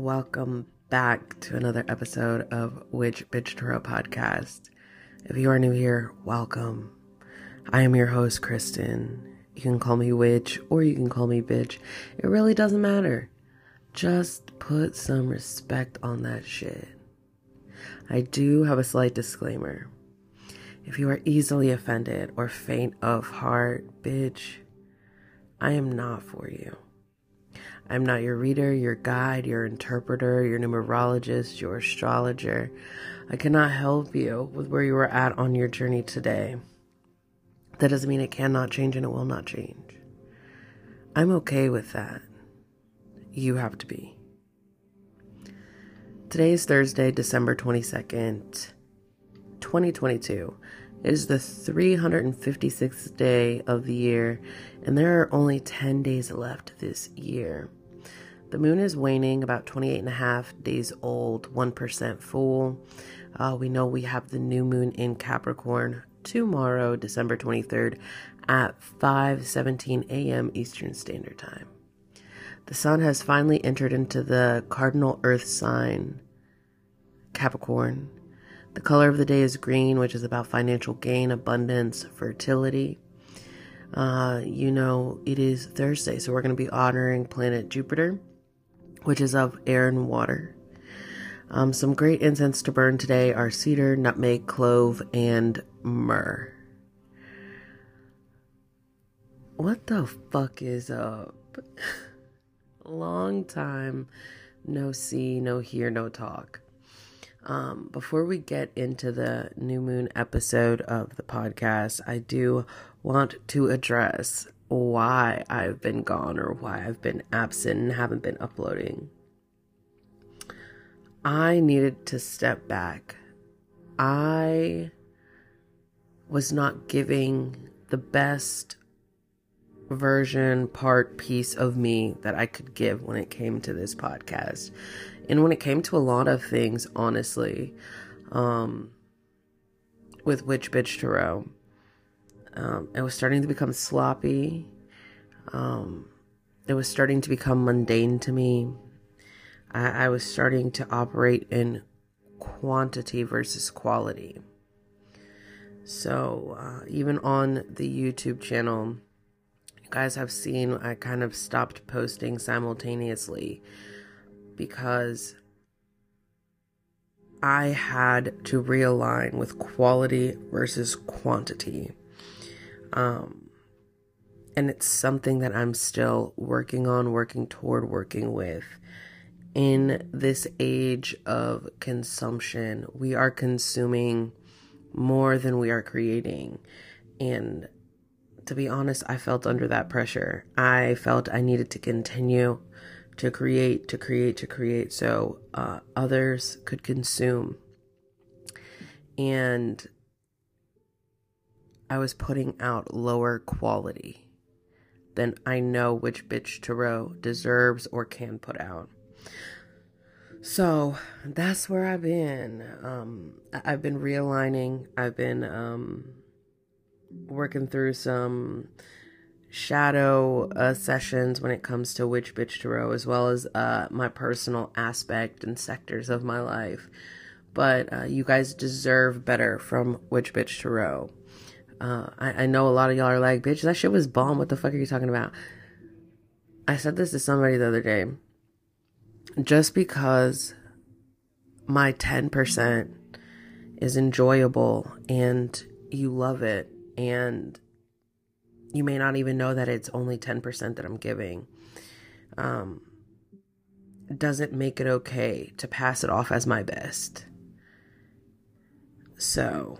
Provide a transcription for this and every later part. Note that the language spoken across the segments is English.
welcome back to another episode of Witch Bitch Tarot podcast. If you are new here, welcome. I am your host, Kristen. You can call me Witch or you can call me Bitch. It really doesn't matter. Just put some respect on that shit. I do have a slight disclaimer. If you are easily offended or faint of heart, bitch, I am not for you. I'm not your reader, your guide, your interpreter, your numerologist, your astrologer. I cannot help you with where you are at on your journey today. That doesn't mean it cannot change and it will not change. I'm okay with that. You have to be. Today is Thursday, December 22nd, 2022. It is the 356th day of the year, and there are only 10 days left this year. The moon is waning, about 28 and a half days old, 1% full. Uh, we know we have the new moon in Capricorn tomorrow, December 23rd at 5:17 a.m. Eastern Standard Time. The sun has finally entered into the cardinal earth sign Capricorn. The color of the day is green, which is about financial gain, abundance, fertility. Uh, you know, it is Thursday, so we're going to be honoring planet Jupiter which is of air and water. Um, some great incense to burn today are cedar, nutmeg, clove, and myrrh. What the fuck is up? Long time no see, no hear, no talk. Um, before we get into the new moon episode of the podcast, I do want to address why I've been gone or why I've been absent and haven't been uploading. I needed to step back. I was not giving the best version, part, piece of me that I could give when it came to this podcast. And when it came to a lot of things, honestly, um, with Witch Bitch Tarot. Um, it was starting to become sloppy. Um, it was starting to become mundane to me. I, I was starting to operate in quantity versus quality. So, uh, even on the YouTube channel, you guys have seen I kind of stopped posting simultaneously because I had to realign with quality versus quantity. Um, and it's something that I'm still working on, working toward, working with. In this age of consumption, we are consuming more than we are creating. And to be honest, I felt under that pressure. I felt I needed to continue to create, to create, to create so uh, others could consume. And I was putting out lower quality than I know Witch Bitch Tarot deserves or can put out. So that's where I've been. Um, I've been realigning. I've been um, working through some shadow uh, sessions when it comes to Witch Bitch Tarot, as well as uh, my personal aspect and sectors of my life. But uh, you guys deserve better from Witch Bitch Tarot. Uh, I, I know a lot of y'all are like, bitch, that shit was bomb. What the fuck are you talking about? I said this to somebody the other day. Just because my 10% is enjoyable and you love it and you may not even know that it's only 10% that I'm giving um, doesn't make it okay to pass it off as my best. So,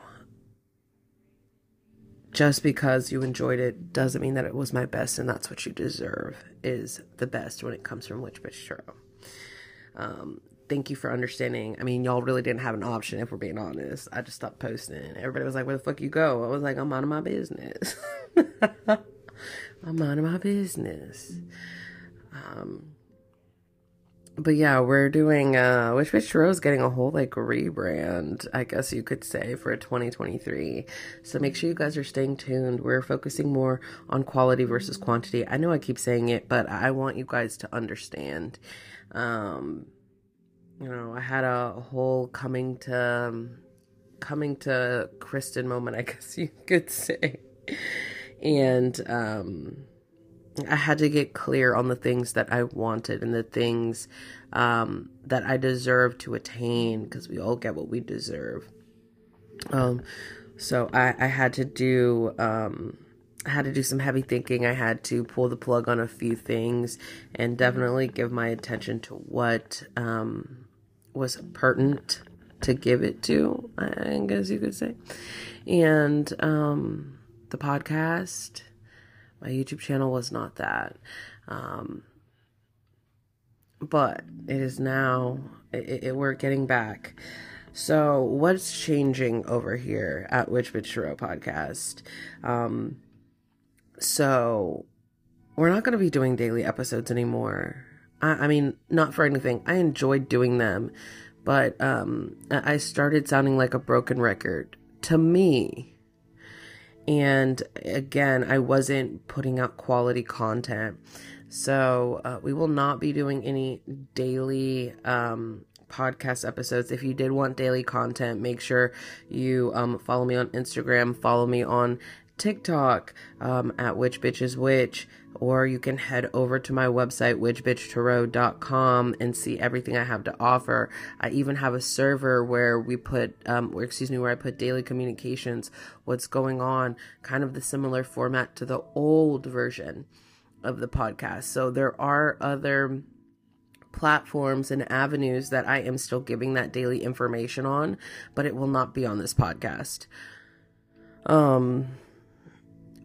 just because you enjoyed it doesn't mean that it was my best and that's what you deserve is the best when it comes from Witch Bitch. Um, thank you for understanding. I mean, y'all really didn't have an option if we're being honest. I just stopped posting. Everybody was like, where the fuck you go? I was like, I'm out of my business. I'm of my business. Um, but yeah, we're doing uh Witch Bitch Rose getting a whole like rebrand, I guess you could say, for 2023. So make sure you guys are staying tuned. We're focusing more on quality versus quantity. I know I keep saying it, but I want you guys to understand. Um you know, I had a whole coming to um, coming to Kristen moment, I guess you could say. And um I had to get clear on the things that I wanted and the things um that I deserve to attain because we all get what we deserve. Um so I I had to do um I had to do some heavy thinking. I had to pull the plug on a few things and definitely give my attention to what um, was pertinent to give it to, I guess you could say. And um, the podcast, my YouTube channel was not that. Um, but it is now, it, it, we're getting back. So, what's changing over here at Witch Bitch Podcast? Um, so, we're not going to be doing daily episodes anymore. I, I mean, not for anything. I enjoyed doing them, but um, I started sounding like a broken record to me. And again, I wasn't putting out quality content. So uh, we will not be doing any daily um, podcast episodes. If you did want daily content, make sure you um, follow me on Instagram, follow me on TikTok um, at Witch Bitches Witch, or you can head over to my website, witchbitchtarot.com, and see everything I have to offer. I even have a server where we put, um, or excuse me, where I put daily communications, what's going on, kind of the similar format to the old version of the podcast. So there are other platforms and avenues that I am still giving that daily information on, but it will not be on this podcast. Um,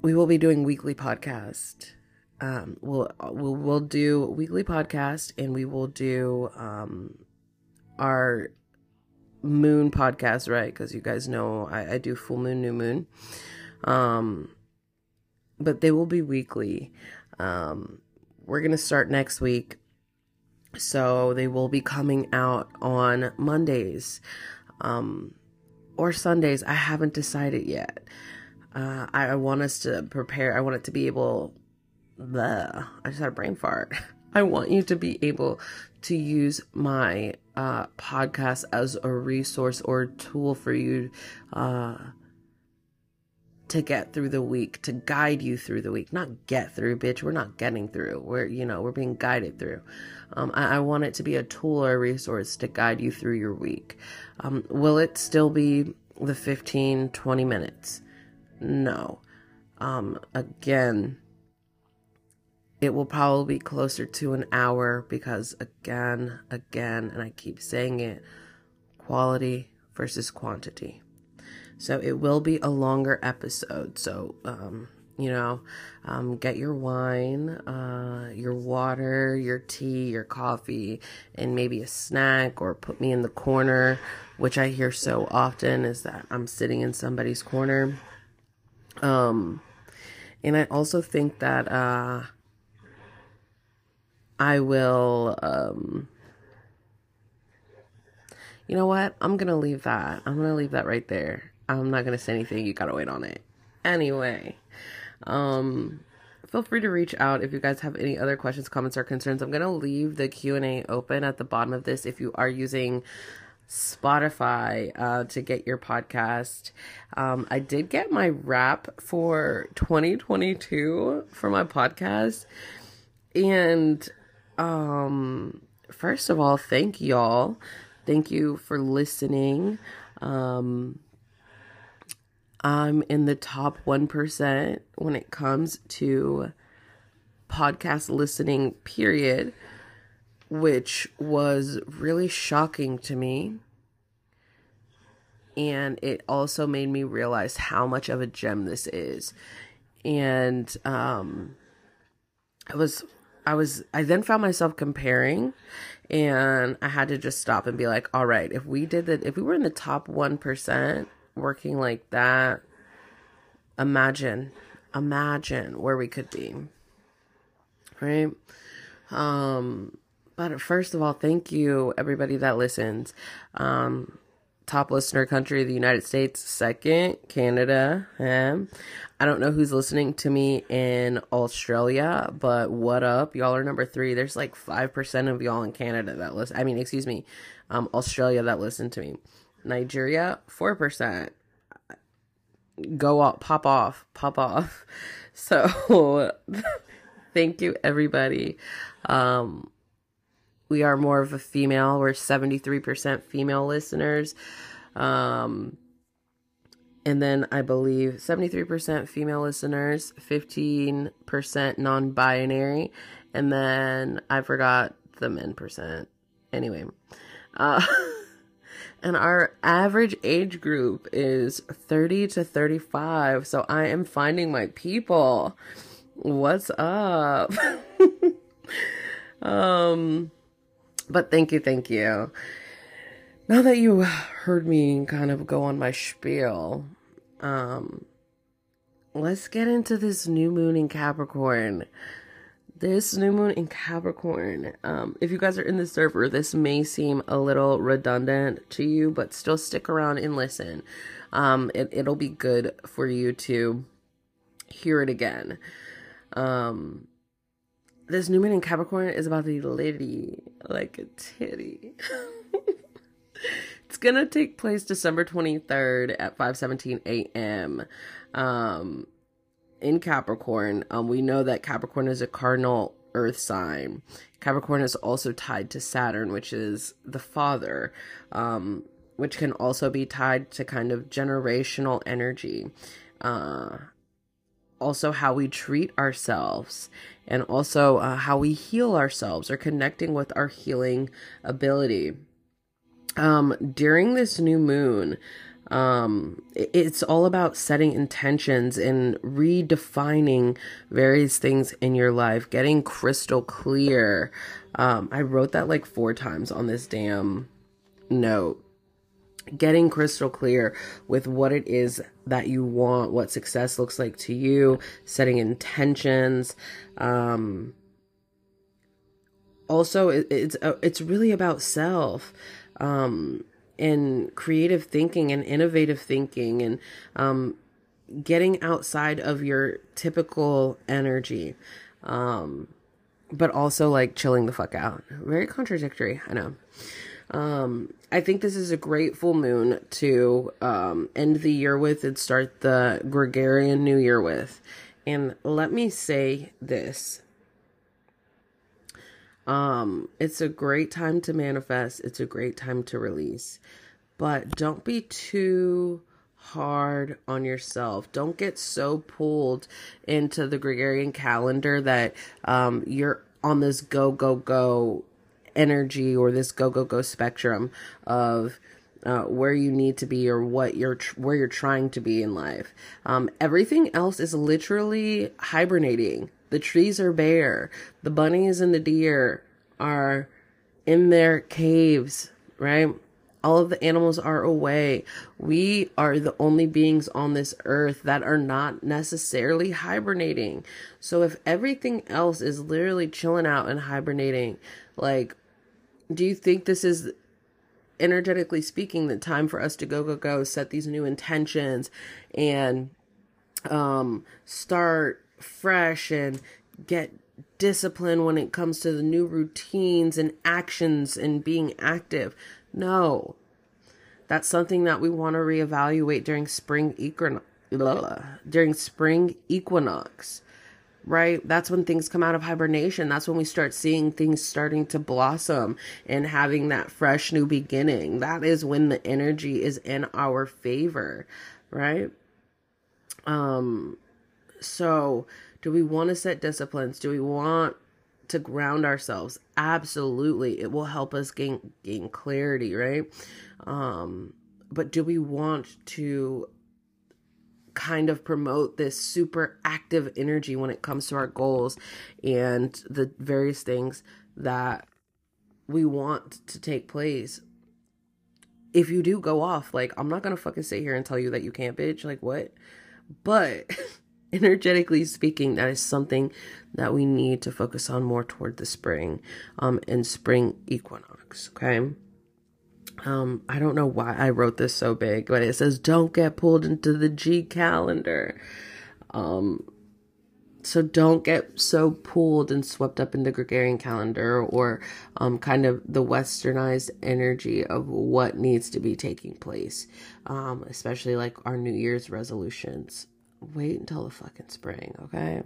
we will be doing weekly podcast. Um, we'll, we'll we'll do weekly podcast, and we will do um, our moon podcast, right? Because you guys know I, I do full moon, new moon. Um, but they will be weekly. Um, we're gonna start next week, so they will be coming out on Mondays, um, or Sundays. I haven't decided yet. Uh, I, want us to prepare. I want it to be able. The I just had a brain fart. I want you to be able to use my uh, podcast as a resource or tool for you uh, to get through the week, to guide you through the week. Not get through, bitch. We're not getting through. We're, you know, we're being guided through. Um, I, I, want it to be a tool or a resource to guide you through your week. Um, will it still be the 15, 20 minutes? No. Um, again, it will probably be closer to an hour because, again, again, and I keep saying it quality versus quantity. So it will be a longer episode. So, um, you know, um, get your wine, uh, your water, your tea, your coffee, and maybe a snack, or put me in the corner, which I hear so often is that I'm sitting in somebody's corner um, and I also think that uh, I will. Um, you know what? I'm gonna leave that. I'm gonna leave that right there. I'm not gonna say anything. You gotta wait on it. Anyway, um, feel free to reach out if you guys have any other questions, comments, or concerns. I'm gonna leave the Q and A open at the bottom of this if you are using Spotify uh, to get your podcast. Um, I did get my wrap for 2022 for my podcast. And um, first of all, thank y'all. Thank you for listening. Um, I'm in the top 1% when it comes to podcast listening, period which was really shocking to me. And it also made me realize how much of a gem this is. And um, I was, I was, I then found myself comparing, and I had to just stop and be like, all right, if we did that, if we were in the top 1% working like that, imagine, imagine where we could be. Right? Um, but first of all, thank you everybody that listens. Um, top listener country, the United States. Second, Canada. Um, I don't know who's listening to me in Australia, but what up? Y'all are number three. There's like 5% of y'all in Canada that listen. I mean, excuse me, um, Australia that listen to me. Nigeria, 4%. Go off, pop off, pop off. So, thank you, everybody. Um, we are more of a female. We're 73% female listeners. Um, and then I believe 73% female listeners, 15% non binary, and then I forgot the men percent. Anyway, uh, and our average age group is 30 to 35. So I am finding my people. What's up? um, but thank you, thank you. Now that you heard me kind of go on my spiel, um, let's get into this new moon in Capricorn. This new moon in Capricorn. Um, if you guys are in the server, this may seem a little redundant to you, but still stick around and listen. Um, it, it'll be good for you to hear it again. Um, this new moon in Capricorn is about the lady, like a titty. it's gonna take place December 23rd at 5:17 a.m. Um, in Capricorn. Um, we know that Capricorn is a cardinal earth sign. Capricorn is also tied to Saturn, which is the father, um, which can also be tied to kind of generational energy. Uh, also, how we treat ourselves and also uh, how we heal ourselves or connecting with our healing ability. Um, during this new moon, um, it's all about setting intentions and redefining various things in your life, getting crystal clear. Um, I wrote that like four times on this damn note getting crystal clear with what it is that you want, what success looks like to you, setting intentions. Um, also, it, it's uh, it's really about self. Um, and creative thinking and innovative thinking and um, getting outside of your typical energy um, but also like chilling the fuck out very contradictory i know um, I think this is a great full moon to um, end the year with and start the Gregorian New Year with. And let me say this. Um, it's a great time to manifest. It's a great time to release. But don't be too hard on yourself. Don't get so pulled into the Gregorian calendar that um, you're on this go, go, go energy or this go go go spectrum of uh, where you need to be or what you're tr- where you're trying to be in life. Um, everything else is literally hibernating. The trees are bare. The bunnies and the deer are in their caves, right? All of the animals are away. We are the only beings on this earth that are not necessarily hibernating. So if everything else is literally chilling out and hibernating, like do you think this is energetically speaking the time for us to go go go set these new intentions and um start fresh and get discipline when it comes to the new routines and actions and being active? No. That's something that we want to reevaluate during spring equinox during spring equinox right? That's when things come out of hibernation. That's when we start seeing things starting to blossom and having that fresh new beginning. That is when the energy is in our favor, right? Um so do we want to set disciplines? Do we want to ground ourselves? Absolutely. It will help us gain gain clarity, right? Um but do we want to kind of promote this super active energy when it comes to our goals and the various things that we want to take place. If you do go off, like, I'm not gonna fucking sit here and tell you that you can't, bitch. Like, what? But energetically speaking, that is something that we need to focus on more toward the spring, um, and spring equinox, okay? Um, I don't know why I wrote this so big, but it says don't get pulled into the G calendar. Um, so don't get so pulled and swept up in the Gregorian calendar or um, kind of the westernized energy of what needs to be taking place, um, especially like our New Year's resolutions. Wait until the fucking spring, okay?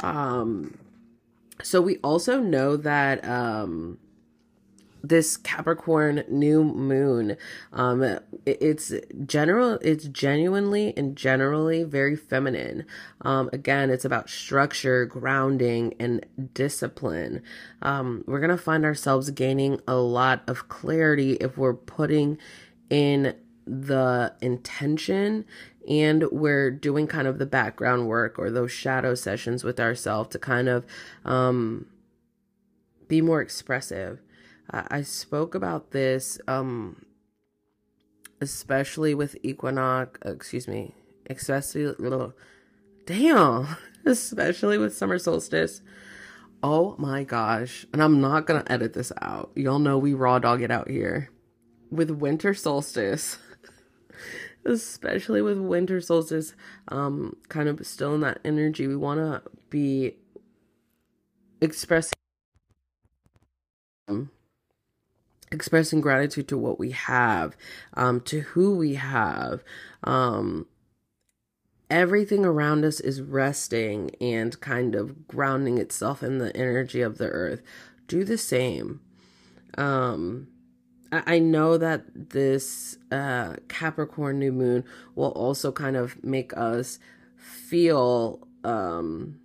Um, so we also know that um, this Capricorn new moon. Um, it's general, it's genuinely and generally very feminine. Um, again, it's about structure, grounding, and discipline. Um, we're gonna find ourselves gaining a lot of clarity if we're putting in the intention and we're doing kind of the background work or those shadow sessions with ourselves to kind of um, be more expressive I spoke about this, um, especially with equinox, uh, excuse me, especially little, damn, especially with summer solstice. Oh my gosh. And I'm not going to edit this out. Y'all know we raw dog it out here. With winter solstice, especially with winter solstice, um, kind of still in that energy, we want to be expressing expressing gratitude to what we have, um, to who we have. Um, everything around us is resting and kind of grounding itself in the energy of the earth. Do the same. Um, I, know that this uh, Capricorn new moon will also kind of make us feel um,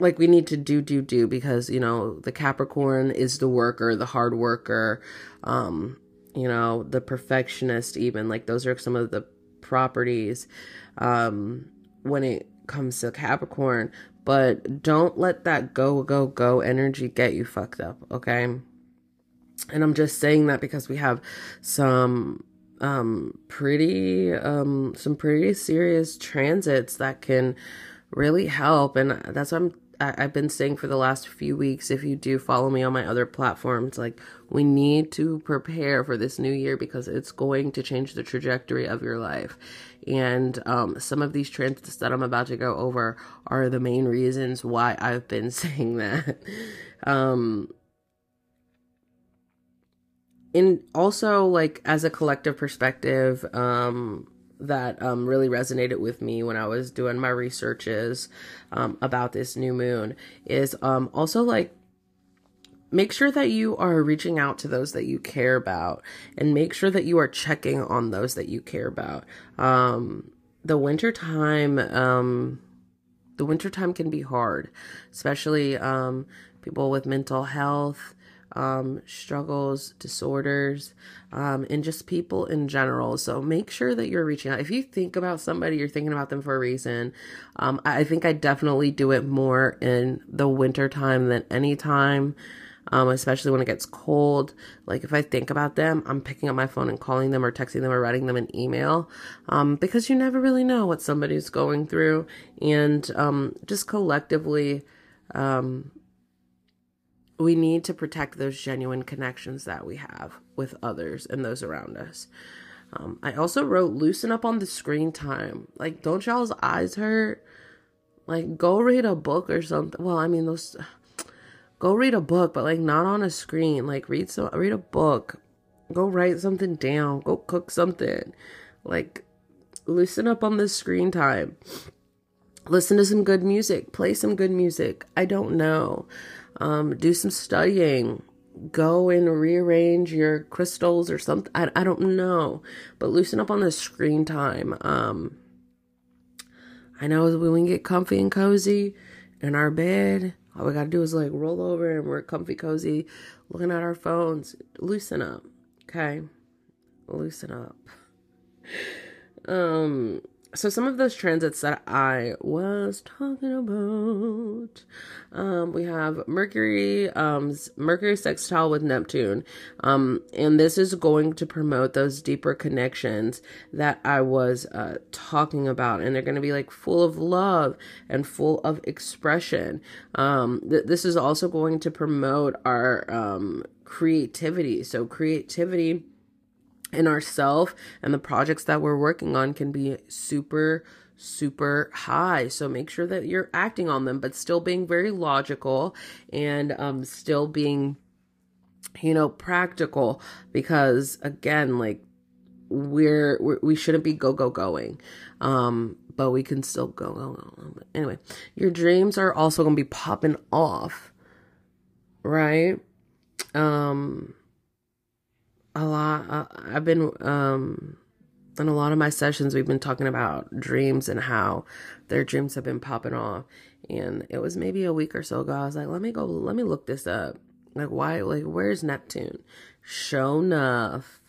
like we need to do do do because you know the capricorn is the worker the hard worker um you know the perfectionist even like those are some of the properties um when it comes to capricorn. But don't let that go go go energy get you fucked up okay? And i'm just saying that because we have some um pretty um some pretty serious transits that can really help. And that's what i'm I, have been saying for the last few weeks, if you do follow me on my other platforms, like we need to prepare for this new year because it's going to change the trajectory of your life. And um, some of these transits that I'm about to go over are the main reasons why I've been saying that. um, and also, like, as a collective perspective, um, that um, really resonated with me when I was doing my researches um, about this new moon is um, also like make sure that you are reaching out to those that you care about and make sure that you are checking on those that you care about. Um, the winter time, um, the winter time can be hard, especially um, people with mental health um, struggles, disorders, um, and just people in general. So make sure that you're reaching out. If you think about somebody, you're thinking about them for a reason. Um, I think I definitely do it more in the winter time than any time. Um, especially when it gets cold. Like if I think about them, I'm picking up my phone and calling them or texting them or writing them an email. Um, because you never really know what somebody's going through. And, um, just collectively, um, we need to protect those genuine connections that we have with others and those around us. Um, I also wrote loosen up on the screen time. Like, don't y'all's eyes hurt? Like, go read a book or something. Well, I mean, those. Go read a book, but like not on a screen. Like, read some, read a book. Go write something down. Go cook something. Like, loosen up on the screen time. Listen to some good music. Play some good music. I don't know um, do some studying, go and rearrange your crystals or something. I, I don't know, but loosen up on the screen time. Um, I know when we get comfy and cozy in our bed, all we gotta do is like roll over and we're comfy, cozy, looking at our phones. Loosen up, okay? Loosen up. Um, so some of those transits that I was talking about, um, we have Mercury, um, Mercury sextile with Neptune, um, and this is going to promote those deeper connections that I was uh, talking about, and they're going to be like full of love and full of expression. Um, th- this is also going to promote our um, creativity. So creativity in ourself and the projects that we're working on can be super super high. So make sure that you're acting on them but still being very logical and um still being you know practical because again like we're, we're we shouldn't be go go going um but we can still go go go but anyway your dreams are also going to be popping off right? Um a lot uh, i've been um in a lot of my sessions we've been talking about dreams and how their dreams have been popping off. And it was maybe a week or so ago i was like let me go let me look this up. Like why like where's neptune? Sure enough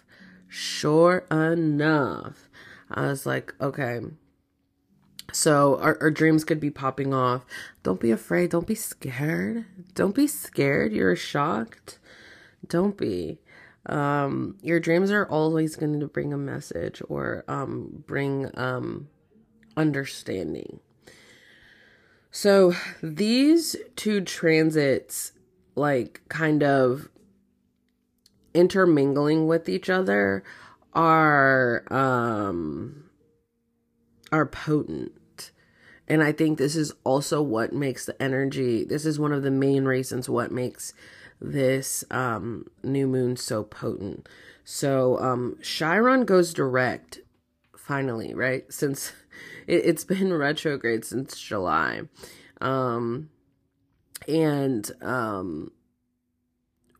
sure enough. I was like okay. So our, our dreams could be popping off. Don't be afraid. Don't be scared. Don't be scared. You're shocked. Don't be um your dreams are always going to bring a message or um bring um understanding. So these two transits like kind of intermingling with each other are um are potent. And i think this is also what makes the energy this is one of the main reasons what makes this um, new moon so potent. So um, Chiron goes direct finally, right? Since it, has been retrograde since July. Um, and um,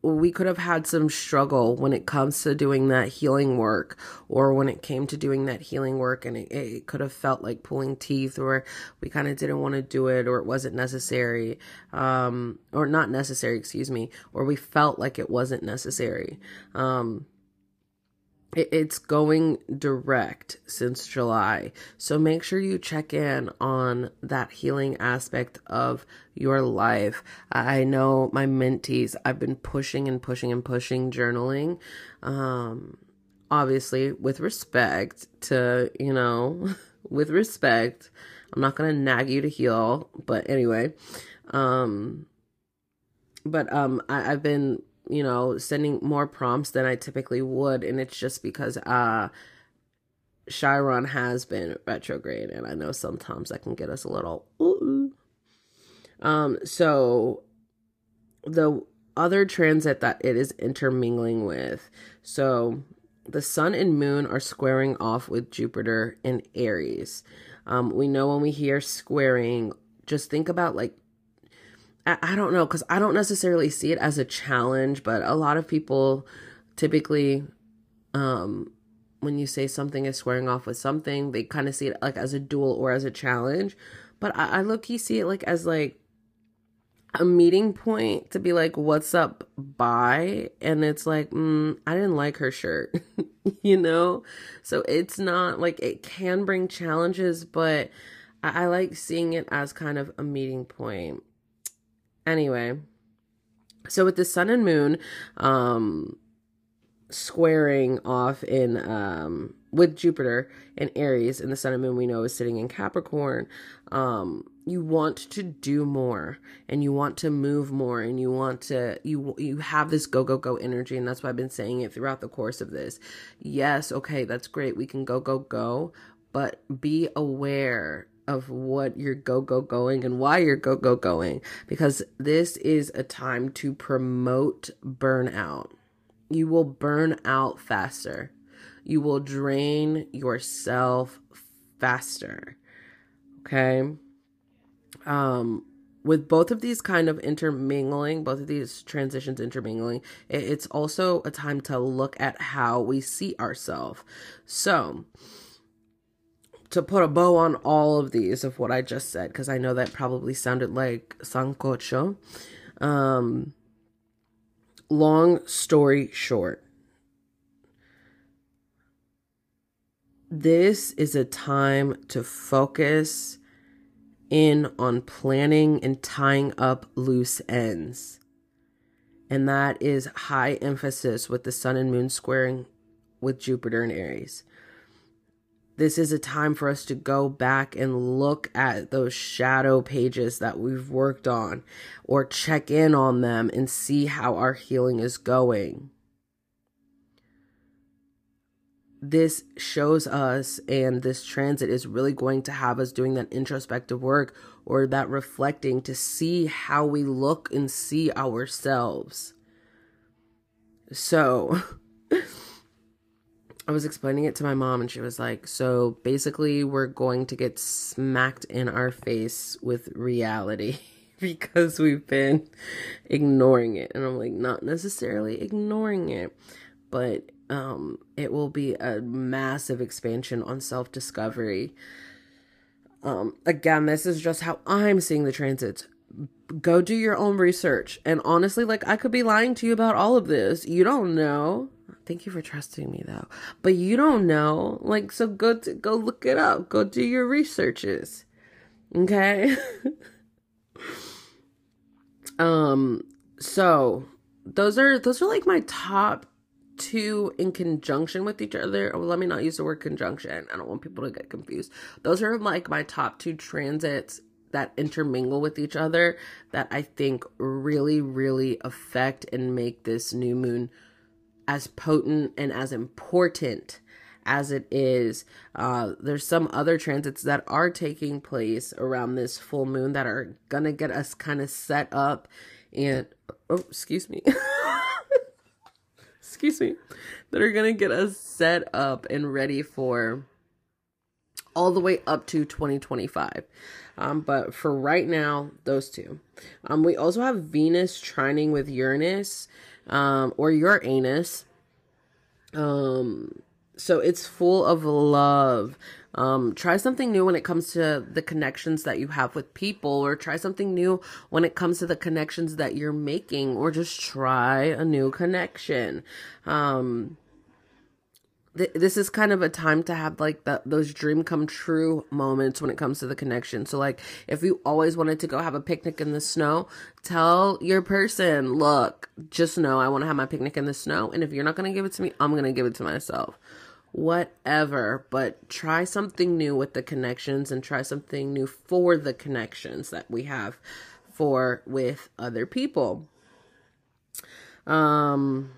we could have had some struggle when it comes to doing that healing work or when it came to doing that healing work and it, it could have felt like pulling teeth or we kind of didn't want to do it or it wasn't necessary um, or not necessary excuse me or we felt like it wasn't necessary. Um, it's going direct since July. So make sure you check in on that healing aspect of your life. I know my mentees, I've been pushing and pushing and pushing journaling. Um, obviously with respect to, you know, with respect. I'm not going to nag you to heal, but anyway, um, but, um, I, I've been you know, sending more prompts than I typically would. And it's just because uh Chiron has been retrograde and I know sometimes that can get us a little ooh. Um so the other transit that it is intermingling with. So the sun and moon are squaring off with Jupiter in Aries. Um, we know when we hear squaring, just think about like I don't know because I don't necessarily see it as a challenge, but a lot of people typically, um, when you say something is squaring off with something, they kind of see it like as a duel or as a challenge. But I, I look, you see it like as like a meeting point to be like, "What's up, bye?" And it's like, mm, I didn't like her shirt, you know. So it's not like it can bring challenges, but I, I like seeing it as kind of a meeting point Anyway, so with the sun and moon um squaring off in um with Jupiter and Aries and the sun and moon we know is sitting in Capricorn, um you want to do more and you want to move more and you want to you you have this go go go energy and that's why I've been saying it throughout the course of this. Yes, okay, that's great. We can go go go, but be aware of what you're go go going and why you're go go going because this is a time to promote burnout. You will burn out faster. You will drain yourself faster. Okay? Um with both of these kind of intermingling, both of these transitions intermingling, it's also a time to look at how we see ourselves. So, to put a bow on all of these of what I just said, because I know that probably sounded like sancocho. Um, long story short, this is a time to focus in on planning and tying up loose ends. And that is high emphasis with the sun and moon squaring with Jupiter and Aries. This is a time for us to go back and look at those shadow pages that we've worked on or check in on them and see how our healing is going. this shows us and this transit is really going to have us doing that introspective work or that reflecting to see how we look and see ourselves. So I was explaining it to my mom and she was like, "So basically we're going to get smacked in our face with reality." because we've been ignoring it. And I'm like, not necessarily ignoring it, but um, it will be a massive expansion on self discovery. Um, again, this is just how I'm seeing the transits. Go do your own research. And honestly, like, I could be lying to you about all of this. You don't know. Thank you for trusting me, though. But you don't know. Like, so go to, go look it up. Go do your researches. Okay. um. So those are those are like my top two in conjunction with each other. Well, let me not use the word conjunction. I don't want people to get confused. Those are like my top two transits that intermingle with each other that I think really, really affect and make this new moon as potent and as important as it is. Uh, there's some other transits that are taking place around this full moon that are gonna get us kind of set up and oh, excuse me. excuse me, that are to get us set up and ready for all the way up to 2025. Um, but for right now, those two. Um, we also have Venus trining with Uranus um, or Uranus. Um, so it's full of love. Um, try something new when it comes to the connections that you have with people, or try something new when it comes to the connections that you're making, or just try a new connection. Um, th- this is kind of a time to have like the, those dream come true moments when it comes to the connection. So, like, if you always wanted to go have a picnic in the snow, tell your person, look, just know I want to have my picnic in the snow. And if you're not going to give it to me, I'm going to give it to myself whatever, but try something new with the connections and try something new for the connections that we have for with other people. Um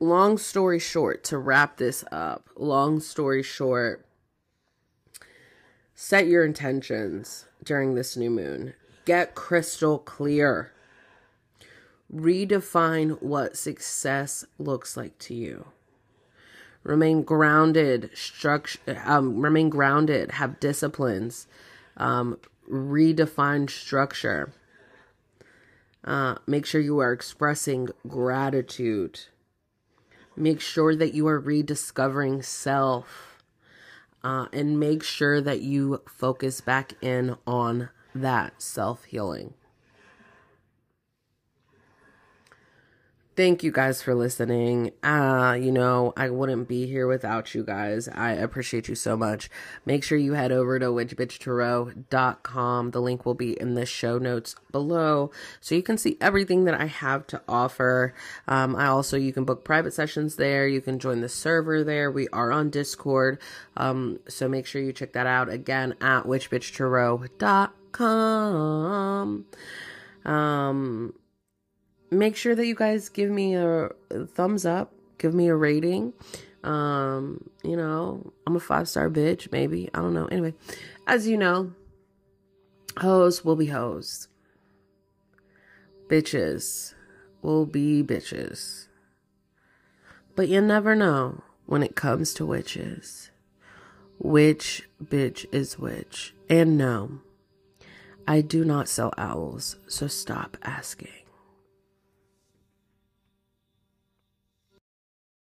long story short to wrap this up. Long story short, set your intentions during this new moon. Get crystal clear. Redefine what success looks like to you remain grounded structure um, remain grounded have disciplines um, redefine structure uh, make sure you are expressing gratitude make sure that you are rediscovering self uh, and make sure that you focus back in on that self-healing thank you guys for listening. Uh, you know, I wouldn't be here without you guys. I appreciate you so much. Make sure you head over to witchbitchtarot.com. The link will be in the show notes below so you can see everything that I have to offer. Um, I also, you can book private sessions there. You can join the server there. We are on Discord. Um, so make sure you check that out again at witchbitchtarot.com. Um, make sure that you guys give me a, thumbs up, give me a rating. Um, you know, I'm a five star bitch, maybe. I don't know. Anyway, as you know, hoes will be hoes. Bitches will be bitches. But you never know when it comes to witches. Which bitch is which? And no, I do not sell owls, so stop asking.